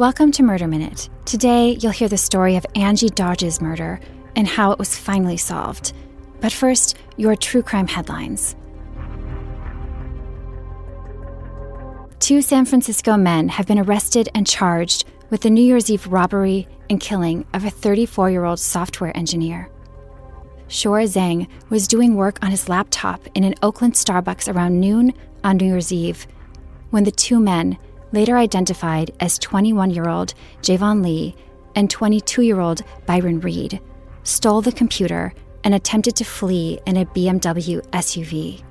Welcome to Murder Minute. Today, you'll hear the story of Angie Dodge's murder and how it was finally solved. But first, your true crime headlines. Two San Francisco men have been arrested and charged with the New Year's Eve robbery and killing of a 34 year old software engineer. Shor Zhang was doing work on his laptop in an Oakland Starbucks around noon on New Year's Eve when the two men, later identified as 21 year old Javon Lee and 22 year old Byron Reed, stole the computer and attempted to flee in a BMW SUV.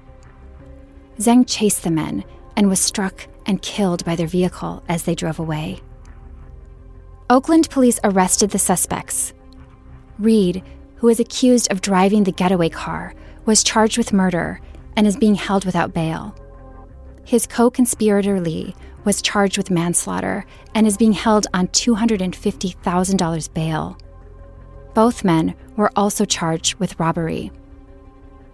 Zhang chased the men and was struck and killed by their vehicle as they drove away. Oakland police arrested the suspects. Reed, who is accused of driving the getaway car, was charged with murder and is being held without bail. His co conspirator Lee was charged with manslaughter and is being held on $250,000 bail. Both men were also charged with robbery.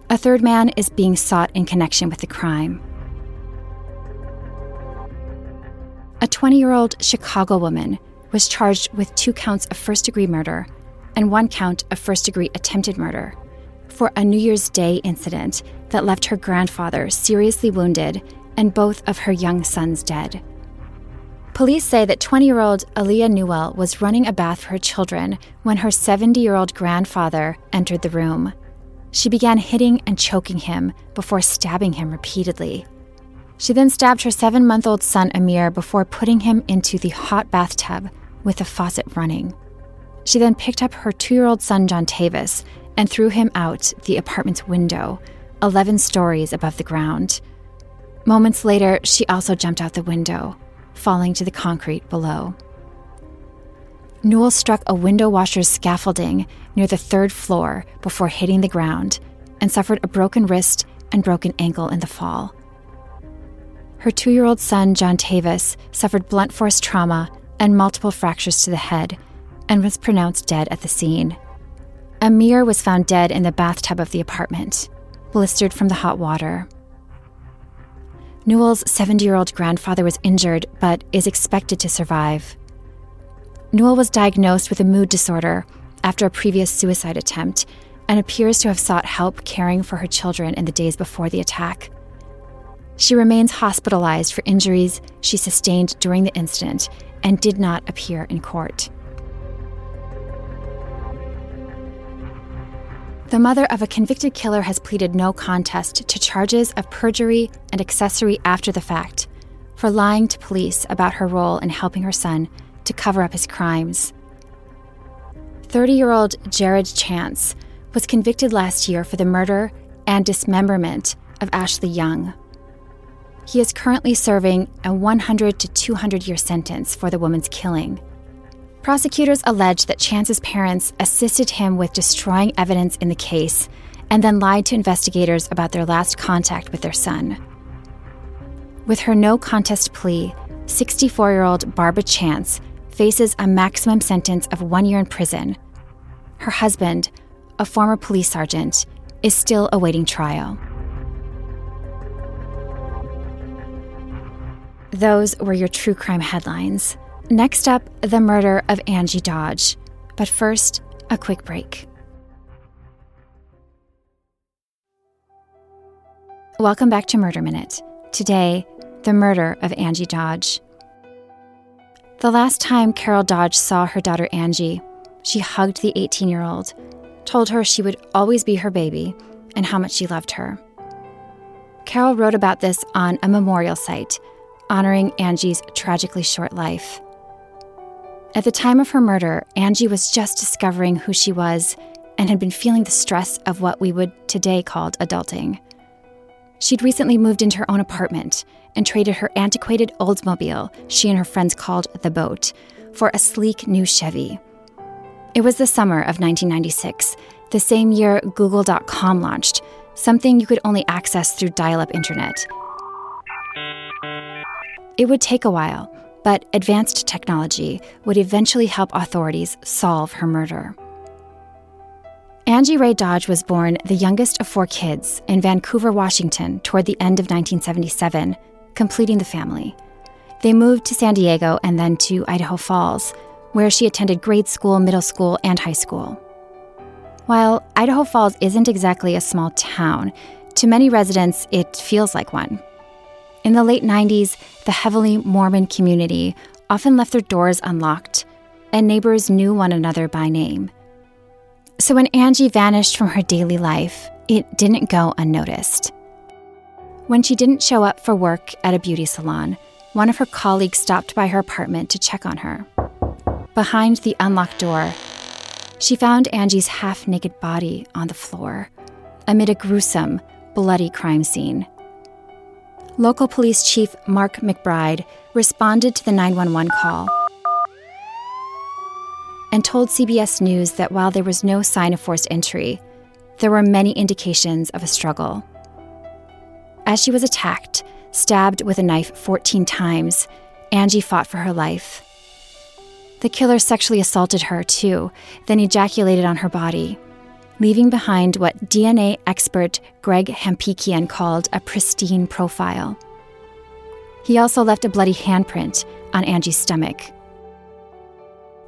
A third man is being sought in connection with the crime. A 20 year old Chicago woman was charged with two counts of first degree murder and one count of first degree attempted murder for a New Year's Day incident that left her grandfather seriously wounded and both of her young sons dead. Police say that 20 year old Aliyah Newell was running a bath for her children when her 70 year old grandfather entered the room. She began hitting and choking him before stabbing him repeatedly. She then stabbed her seven month old son Amir before putting him into the hot bathtub with the faucet running. She then picked up her two year old son John Tavis and threw him out the apartment's window, 11 stories above the ground. Moments later, she also jumped out the window, falling to the concrete below. Newell struck a window washer's scaffolding near the third floor before hitting the ground and suffered a broken wrist and broken ankle in the fall. Her two year old son, John Tavis, suffered blunt force trauma and multiple fractures to the head and was pronounced dead at the scene. Amir was found dead in the bathtub of the apartment, blistered from the hot water. Newell's 70 year old grandfather was injured but is expected to survive. Newell was diagnosed with a mood disorder after a previous suicide attempt and appears to have sought help caring for her children in the days before the attack. She remains hospitalized for injuries she sustained during the incident and did not appear in court. The mother of a convicted killer has pleaded no contest to charges of perjury and accessory after the fact for lying to police about her role in helping her son to cover up his crimes. 30 year old Jared Chance was convicted last year for the murder and dismemberment of Ashley Young. He is currently serving a 100 to 200 year sentence for the woman's killing. Prosecutors allege that Chance's parents assisted him with destroying evidence in the case and then lied to investigators about their last contact with their son. With her no contest plea, 64 year old Barbara Chance faces a maximum sentence of one year in prison. Her husband, a former police sergeant, is still awaiting trial. Those were your true crime headlines. Next up, the murder of Angie Dodge. But first, a quick break. Welcome back to Murder Minute. Today, the murder of Angie Dodge. The last time Carol Dodge saw her daughter Angie, she hugged the 18 year old, told her she would always be her baby, and how much she loved her. Carol wrote about this on a memorial site, honoring Angie's tragically short life. At the time of her murder, Angie was just discovering who she was and had been feeling the stress of what we would today call adulting. She'd recently moved into her own apartment and traded her antiquated Oldsmobile, she and her friends called the boat, for a sleek new Chevy. It was the summer of 1996, the same year Google.com launched, something you could only access through dial up internet. It would take a while, but advanced technology would eventually help authorities solve her murder. Angie Ray Dodge was born the youngest of four kids in Vancouver, Washington, toward the end of 1977, completing the family. They moved to San Diego and then to Idaho Falls, where she attended grade school, middle school, and high school. While Idaho Falls isn't exactly a small town, to many residents it feels like one. In the late 90s, the heavily Mormon community often left their doors unlocked, and neighbors knew one another by name. So when Angie vanished from her daily life, it didn't go unnoticed. When she didn't show up for work at a beauty salon, one of her colleagues stopped by her apartment to check on her. Behind the unlocked door, she found Angie's half naked body on the floor amid a gruesome, bloody crime scene. Local police chief Mark McBride responded to the 911 call and told CBS News that while there was no sign of forced entry, there were many indications of a struggle. As she was attacked, stabbed with a knife 14 times, Angie fought for her life. The killer sexually assaulted her, too, then ejaculated on her body, leaving behind what DNA expert Greg Hampikian called a pristine profile. He also left a bloody handprint on Angie's stomach.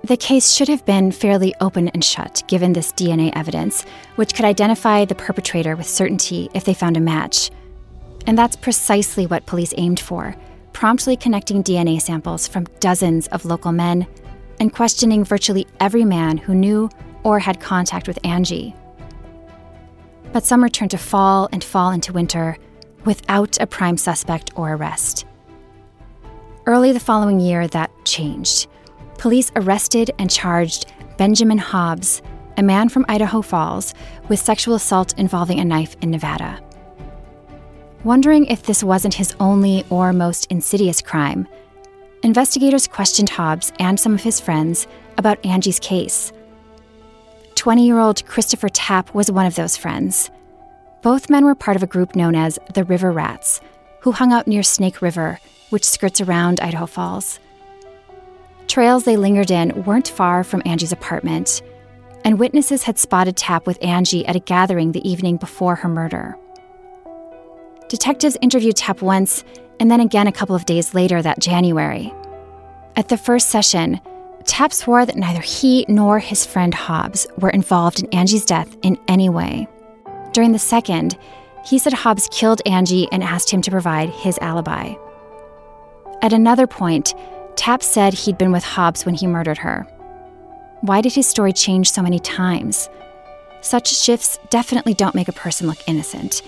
The case should have been fairly open and shut, given this DNA evidence, which could identify the perpetrator with certainty if they found a match. And that's precisely what police aimed for, promptly connecting DNA samples from dozens of local men and questioning virtually every man who knew or had contact with Angie. But summer turned to fall and fall into winter without a prime suspect or arrest. Early the following year, that changed police arrested and charged Benjamin Hobbs, a man from Idaho Falls, with sexual assault involving a knife in Nevada. Wondering if this wasn't his only or most insidious crime, investigators questioned Hobbs and some of his friends about Angie's case. 20 year old Christopher Tapp was one of those friends. Both men were part of a group known as the River Rats, who hung out near Snake River, which skirts around Idaho Falls. Trails they lingered in weren't far from Angie's apartment, and witnesses had spotted Tapp with Angie at a gathering the evening before her murder. Detectives interviewed Tapp once and then again a couple of days later that January. At the first session, Tapp swore that neither he nor his friend Hobbs were involved in Angie's death in any way. During the second, he said Hobbs killed Angie and asked him to provide his alibi. At another point, Tapp said he'd been with Hobbs when he murdered her. Why did his story change so many times? Such shifts definitely don't make a person look innocent.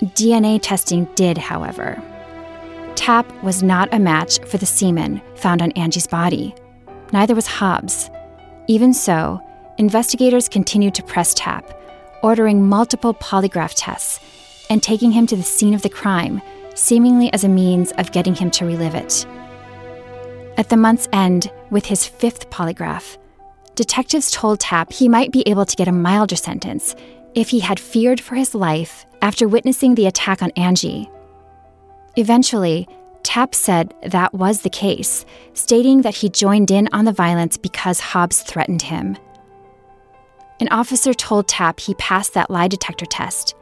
DNA testing did, however. Tapp was not a match for the semen found on Angie's body. Neither was Hobbs. Even so, investigators continued to press Tapp, ordering multiple polygraph tests and taking him to the scene of the crime, seemingly as a means of getting him to relive it. At the month's end, with his fifth polygraph, detectives told Tapp he might be able to get a milder sentence if he had feared for his life after witnessing the attack on Angie. Eventually, Tapp said that was the case, stating that he joined in on the violence because Hobbs threatened him. An officer told Tapp he passed that lie detector test,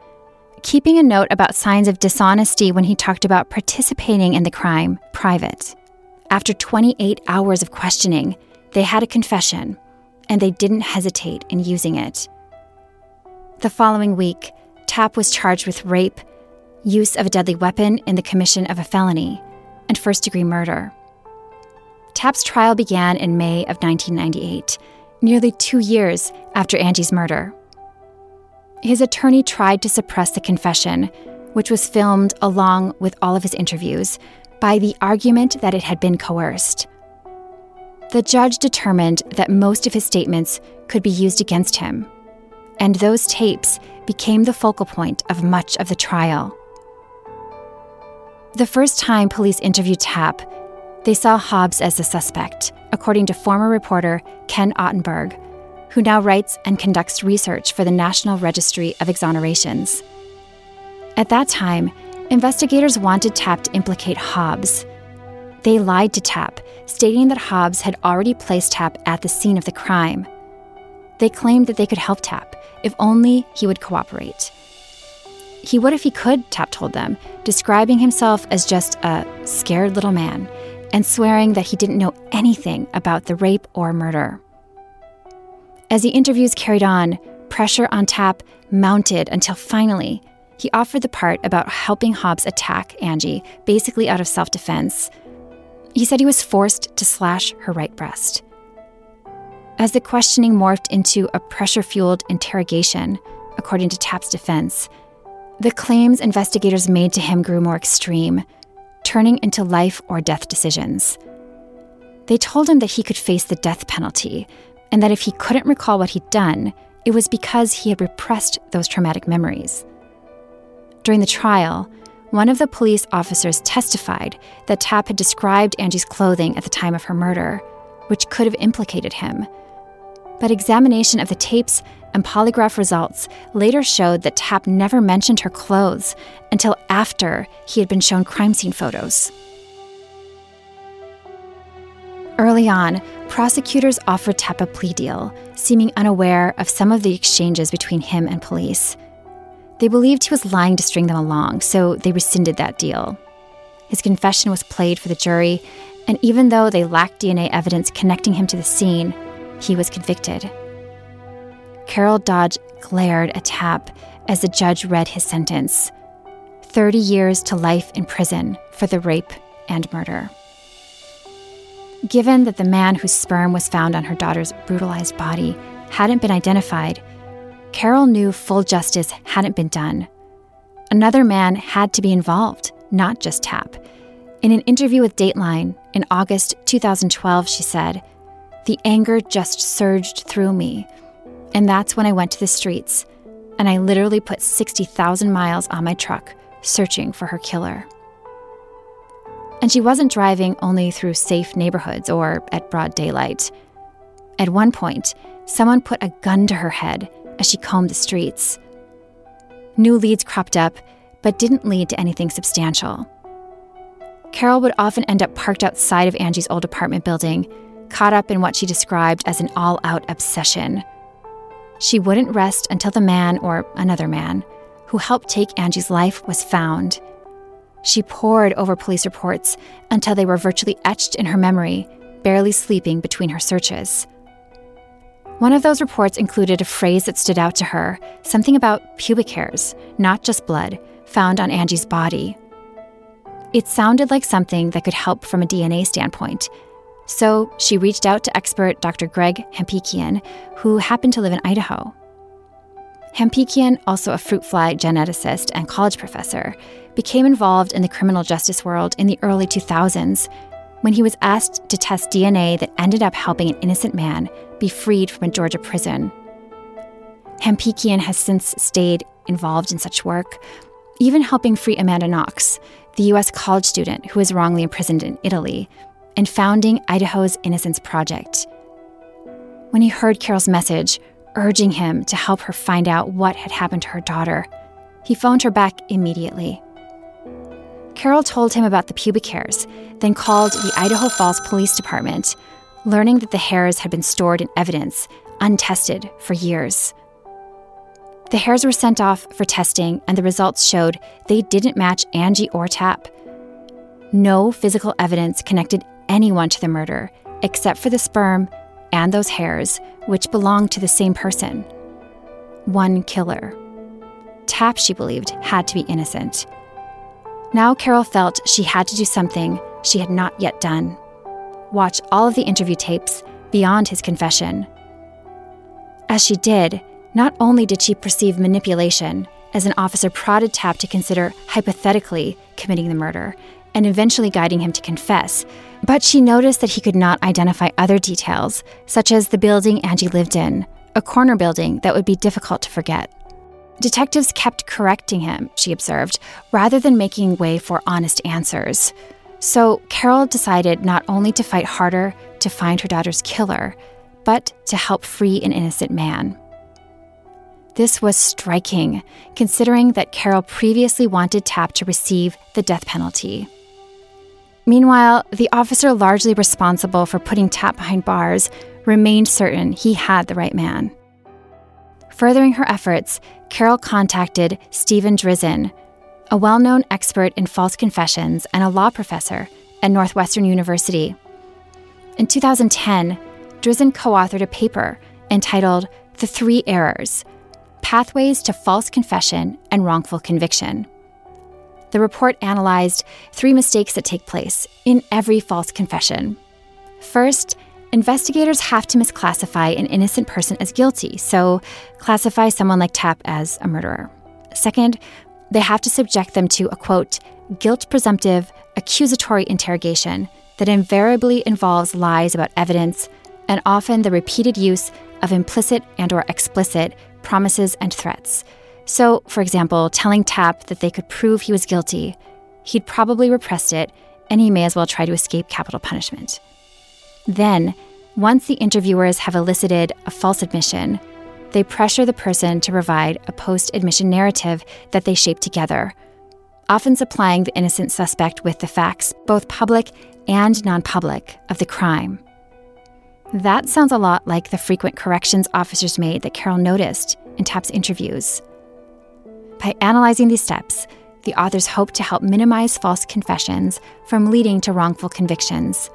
keeping a note about signs of dishonesty when he talked about participating in the crime private. After 28 hours of questioning, they had a confession, and they didn't hesitate in using it. The following week, Tapp was charged with rape, use of a deadly weapon in the commission of a felony, and first degree murder. Tapp's trial began in May of 1998, nearly two years after Angie's murder. His attorney tried to suppress the confession, which was filmed along with all of his interviews, by the argument that it had been coerced. The judge determined that most of his statements could be used against him, and those tapes became the focal point of much of the trial. The first time police interviewed Tapp, they saw Hobbs as the suspect, according to former reporter Ken Otterbourg, who now writes and conducts research for the National Registry of Exonerations. At that time, Investigators wanted Tapp to implicate Hobbs. They lied to Tapp, stating that Hobbs had already placed Tapp at the scene of the crime. They claimed that they could help Tapp if only he would cooperate. He would if he could, Tapp told them, describing himself as just a scared little man and swearing that he didn't know anything about the rape or murder. As the interviews carried on, pressure on Tapp mounted until finally he offered the part about helping Hobbs attack Angie, basically out of self defense. He said he was forced to slash her right breast. As the questioning morphed into a pressure fueled interrogation, according to Tapp's defense, the claims investigators made to him grew more extreme, turning into life or death decisions. They told him that he could face the death penalty, and that if he couldn't recall what he'd done, it was because he had repressed those traumatic memories. During the trial, one of the police officers testified that Tapp had described Angie's clothing at the time of her murder, which could have implicated him. But examination of the tapes and polygraph results later showed that Tapp never mentioned her clothes until after he had been shown crime scene photos. Early on, prosecutors offered Tapp a plea deal, seeming unaware of some of the exchanges between him and police. They believed he was lying to string them along, so they rescinded that deal. His confession was played for the jury, and even though they lacked DNA evidence connecting him to the scene, he was convicted. Carol Dodge glared at Tapp as the judge read his sentence 30 years to life in prison for the rape and murder. Given that the man whose sperm was found on her daughter's brutalized body hadn't been identified, Carol knew full justice hadn't been done. Another man had to be involved, not just Tapp. In an interview with Dateline in August 2012, she said, The anger just surged through me. And that's when I went to the streets, and I literally put 60,000 miles on my truck searching for her killer. And she wasn't driving only through safe neighborhoods or at broad daylight. At one point, someone put a gun to her head as she combed the streets. New leads cropped up, but didn't lead to anything substantial. Carol would often end up parked outside of Angie's old apartment building, caught up in what she described as an all out obsession. She wouldn't rest until the man, or another man, who helped take Angie's life was found. She pored over police reports until they were virtually etched in her memory, barely sleeping between her searches. One of those reports included a phrase that stood out to her something about pubic hairs, not just blood, found on Angie's body. It sounded like something that could help from a DNA standpoint. So she reached out to expert Dr. Greg Hampikian, who happened to live in Idaho. Hampikian, also a fruit fly geneticist and college professor, became involved in the criminal justice world in the early 2000s when he was asked to test DNA that ended up helping an innocent man be freed from a Georgia prison. Hampikian has since stayed involved in such work, even helping free Amanda Knox, the U.S. college student who was wrongly imprisoned in Italy, and founding Idaho's Innocence Project. When he heard Carol's message, urging him to help her find out what had happened to her daughter, he phoned her back immediately. Carol told him about the pubic hairs, then called the Idaho Falls Police Department, learning that the hairs had been stored in evidence, untested for years. The hairs were sent off for testing, and the results showed they didn't match Angie or Tapp. No physical evidence connected anyone to the murder, except for the sperm and those hairs, which belonged to the same person. One killer. Tapp, she believed, had to be innocent. Now Carol felt she had to do something she had not yet done watch all of the interview tapes beyond his confession. As she did, not only did she perceive manipulation, as an officer prodded Tapp to consider hypothetically committing the murder and eventually guiding him to confess, but she noticed that he could not identify other details, such as the building Angie lived in, a corner building that would be difficult to forget. Detectives kept correcting him, she observed, rather than making way for honest answers. So Carol decided not only to fight harder to find her daughter's killer, but to help free an innocent man. This was striking, considering that Carol previously wanted Tapp to receive the death penalty. Meanwhile, the officer largely responsible for putting Tapp behind bars remained certain he had the right man. Furthering her efforts, Carol contacted Steven Drizin, a well known expert in false confessions and a law professor at Northwestern University. In 2010, Drizin co authored a paper entitled The Three Errors Pathways to False Confession and Wrongful Conviction. The report analyzed three mistakes that take place in every false confession. First, investigators have to misclassify an innocent person as guilty, so classify someone like Tapp as a murderer. Second, they have to subject them to a quote, guilt presumptive, accusatory interrogation that invariably involves lies about evidence and often the repeated use of implicit and or explicit promises and threats. So, for example, telling Tapp that they could prove he was guilty, he'd probably repressed it and he may as well try to escape capital punishment. Then, once the interviewers have elicited a false admission, they pressure the person to provide a post admission narrative that they shape together, often supplying the innocent suspect with the facts, both public and non public, of the crime. That sounds a lot like the frequent corrections officers made that Carol noticed in Tapp's interviews. By analyzing these steps, the authors hope to help minimize false confessions from leading to wrongful convictions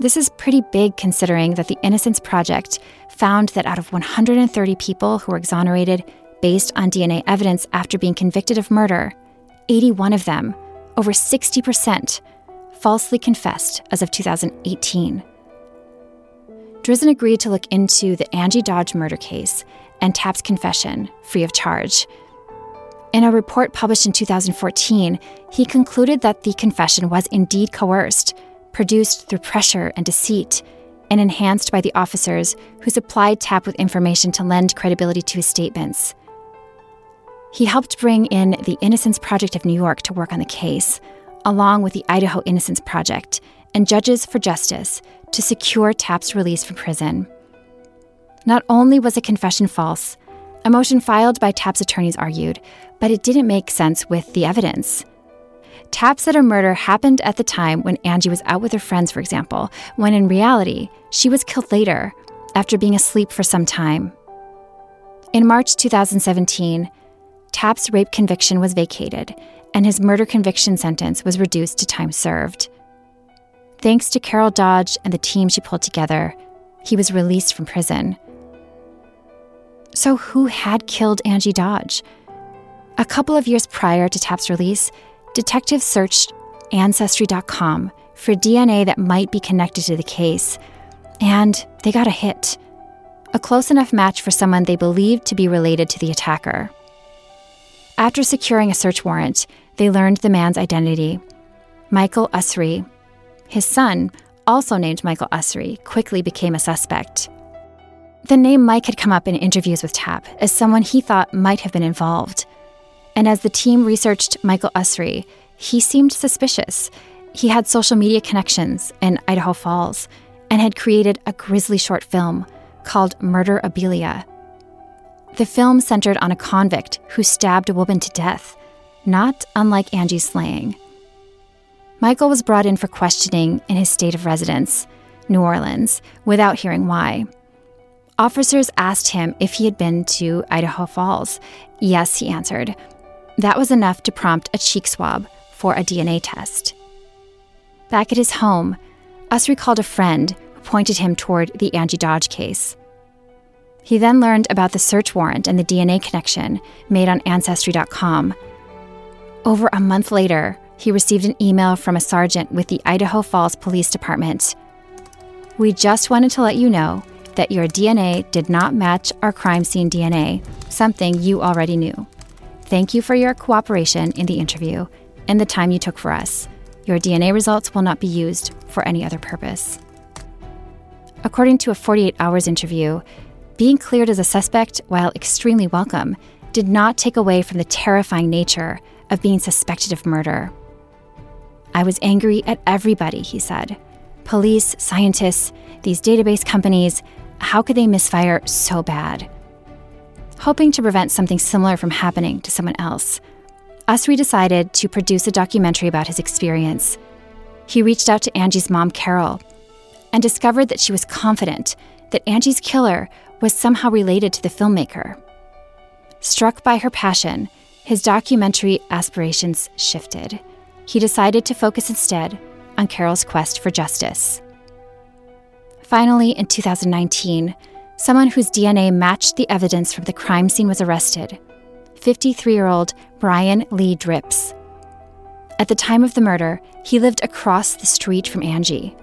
this is pretty big considering that the Innocence Project found that out of 130 people who were exonerated based on DNA evidence after being convicted of murder, 81 of them, over 60%, falsely confessed as of 2018. Drizin agreed to look into the Angie Dodge murder case and Tapp's confession free of charge. In a report published in 2014, he concluded that the confession was indeed coerced produced through pressure and deceit, and enhanced by the officers who supplied Tapp with information to lend credibility to his statements. He helped bring in the Innocence Project of New York to work on the case, along with the Idaho Innocence Project and Judges for Justice to secure Tapp's release from prison. Not only was the confession false, a motion filed by Tapp's attorneys argued, but it didn't make sense with the evidence. Tapp said a murder happened at the time when Angie was out with her friends, for example, when in reality, she was killed later, after being asleep for some time. In March 2017, Tapp's rape conviction was vacated, and his murder conviction sentence was reduced to time served. Thanks to Carol Dodge and the team she pulled together, he was released from prison. So, who had killed Angie Dodge? A couple of years prior to Tapp's release, detectives searched Ancestry.com for DNA that might be connected to the case, and they got a hit a close enough match for someone they believed to be related to the attacker. After securing a search warrant, they learned the man's identity Michael Usry. His son, also named Michael Usry, quickly became a suspect. The name Mike had come up in interviews with Tapp as someone he thought might have been involved. And as the team researched Michael Usry, he seemed suspicious. He had social media connections in Idaho Falls and had created a grisly short film called Murderabilia. The film centered on a convict who stabbed a woman to death, not unlike Angie's slaying. Michael was brought in for questioning in his state of residence, New Orleans, without hearing why. Officers asked him if he had been to Idaho Falls. Yes, he answered. That was enough to prompt a cheek swab for a DNA test. Back at his home, Usry called a friend who pointed him toward the Angie Dodge case. He then learned about the search warrant and the DNA connection made on Ancestry.com. Over a month later, he received an email from a sergeant with the Idaho Falls Police Department. We just wanted to let you know that your DNA did not match our crime scene DNA, something you already knew. Thank you for your cooperation in the interview and the time you took for us. Your DNA results will not be used for any other purpose. According to a 48 Hours interview, being cleared as a suspect, while extremely welcome, did not take away from the terrifying nature of being suspected of murder. I was angry at everybody, he said. Police, scientists, these database companies, how could they misfire so bad? Hoping to prevent something similar from happening to someone else. Usry decided to produce a documentary about his experience. He reached out to Angie's mom, Carol, and discovered that she was confident that Angie's killer was somehow related to the filmmaker. Struck by her passion, his documentary aspirations shifted. He decided to focus instead on Carol's quest for justice. Finally, in 2019, someone whose DNA matched the evidence from the crime scene was arrested 53 year old Brian Leigh Dripps. At the time of the murder, he lived across the street from Angie.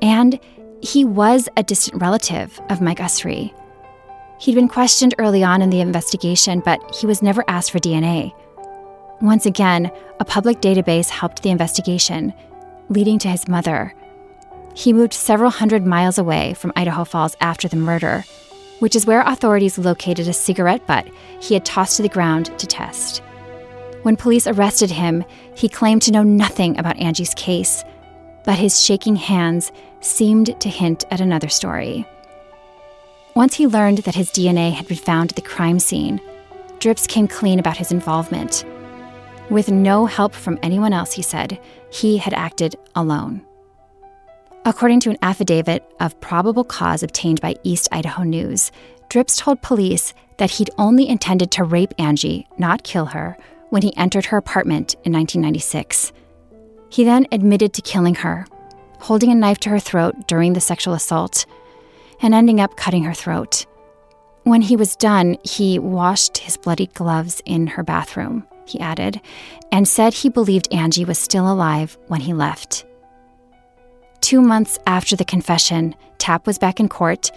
And he was a distant relative of Mike Usry. He'd been questioned early on in the investigation, but he was never asked for DNA. Once again, a public database helped the investigation, leading to his mother. He moved several hundred miles away from Idaho Falls after the murder, which is where authorities located a cigarette butt he had tossed to the ground to test. When police arrested him, he claimed to know nothing about Angie's case, but his shaking hands seemed to hint at another story. Once he learned that his DNA had been found at the crime scene, Dripps came clean about his involvement. With no help from anyone else, he said, he had acted alone. According to an affidavit of probable cause obtained by East Idaho News, Dripps told police that he'd only intended to rape Angie, not kill her, when he entered her apartment in 1996. He then admitted to killing her, holding a knife to her throat during the sexual assault, and ending up cutting her throat. When he was done, he washed his bloody gloves in her bathroom, he added, and said he believed Angie was still alive when he left. Two months after the confession, Tapp was back in court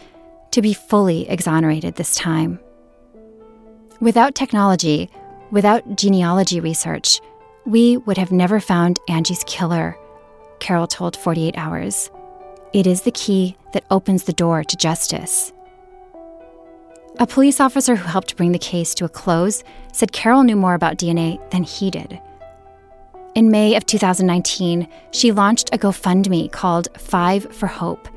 to be fully exonerated this time. Without technology, without genealogy research, we would have never found Angie's killer, Carol told 48 Hours. It is the key that opens the door to justice. A police officer who helped bring the case to a close said Carol knew more about DNA than he did. In May of 2019, she launched a GoFundMe called Five for Hope,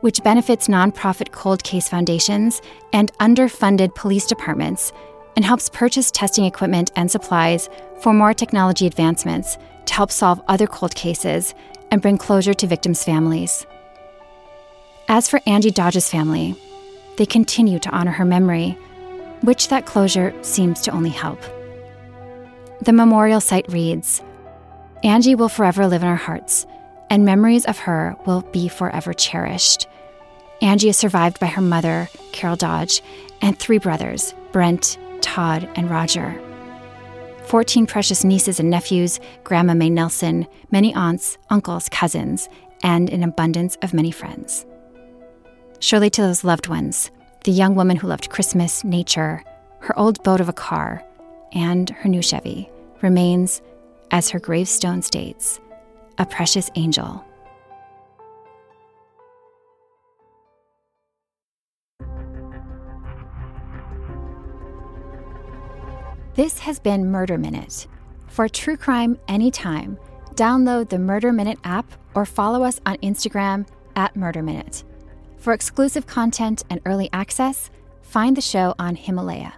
which benefits nonprofit cold case foundations and underfunded police departments and helps purchase testing equipment and supplies for more technology advancements to help solve other cold cases and bring closure to victims' families. As for Angie Dodge's family, they continue to honor her memory, which that closure seems to only help. The memorial site reads Angie will forever live in our hearts, and memories of her will be forever cherished. Angie is survived by her mother, Carol Dodge, and three brothers, Brent, Todd, and Roger. 14 precious nieces and nephews, Grandma May Nelson, many aunts, uncles, cousins, and an abundance of many friends. Surely to those loved ones, the young woman who loved Christmas, nature, her old boat of a car, and her new Chevy, remains as her gravestone states, a precious angel. This has been Murder Minute. For true crime anytime, download the Murder Minute app or follow us on Instagram at Murder Minute. For exclusive content and early access, find the show on Himalaya.